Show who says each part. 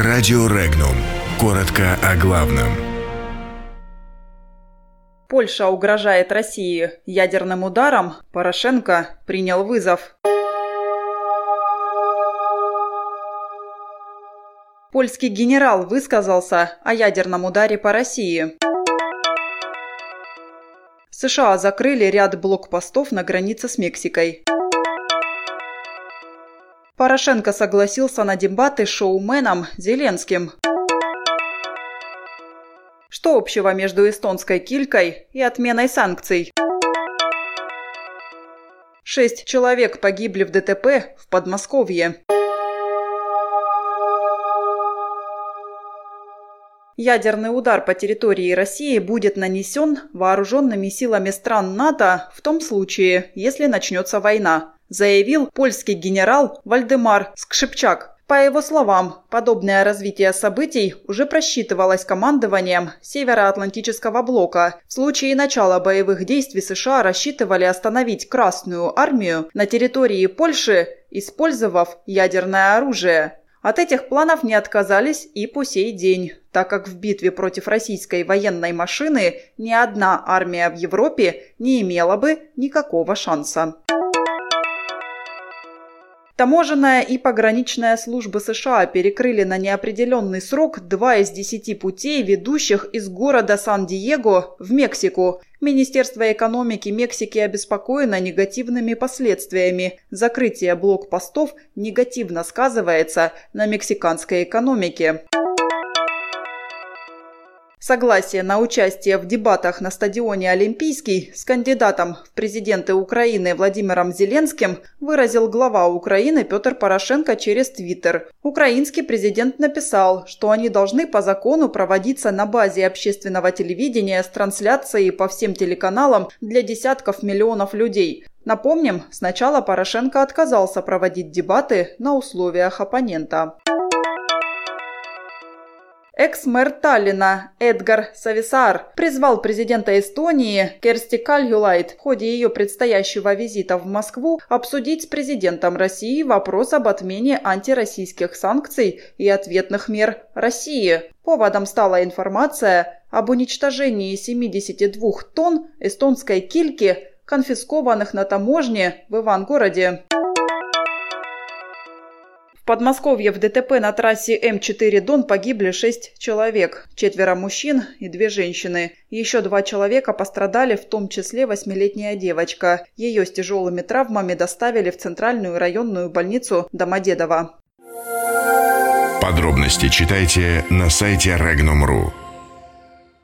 Speaker 1: Радио Регнум. Коротко о главном.
Speaker 2: Польша угрожает России ядерным ударом. Порошенко принял вызов. Польский генерал высказался о ядерном ударе по России. США закрыли ряд блокпостов на границе с Мексикой. Порошенко согласился на дебаты с шоуменом Зеленским. Что общего между эстонской килькой и отменой санкций? Шесть человек погибли в ДТП в Подмосковье. Ядерный удар по территории России будет нанесен вооруженными силами стран НАТО в том случае, если начнется война заявил польский генерал Вальдемар Скшипчак. По его словам, подобное развитие событий уже просчитывалось командованием Североатлантического блока. В случае начала боевых действий США рассчитывали остановить Красную армию на территории Польши, использовав ядерное оружие. От этих планов не отказались и по сей день, так как в битве против российской военной машины ни одна армия в Европе не имела бы никакого шанса. Таможенная и пограничная службы США перекрыли на неопределенный срок два из десяти путей, ведущих из города Сан-Диего в Мексику. Министерство экономики Мексики обеспокоено негативными последствиями. Закрытие блокпостов негативно сказывается на мексиканской экономике. Согласие на участие в дебатах на стадионе Олимпийский с кандидатом в президенты Украины Владимиром Зеленским выразил глава Украины Петр Порошенко через Твиттер. Украинский президент написал, что они должны по закону проводиться на базе общественного телевидения с трансляцией по всем телеканалам для десятков миллионов людей. Напомним, сначала Порошенко отказался проводить дебаты на условиях оппонента. Экс-мэр Таллина Эдгар Сависар призвал президента Эстонии Керсти Кальюлайт в ходе ее предстоящего визита в Москву обсудить с президентом России вопрос об отмене антироссийских санкций и ответных мер России. Поводом стала информация об уничтожении 72 тонн эстонской кильки, конфискованных на таможне в Ивангороде. Подмосковье в ДТП на трассе М4 Дон погибли шесть человек. Четверо мужчин и две женщины. Еще два человека пострадали, в том числе восьмилетняя девочка. Ее с тяжелыми травмами доставили в Центральную районную больницу Домодедово.
Speaker 1: Подробности читайте на сайте Regnum.ru.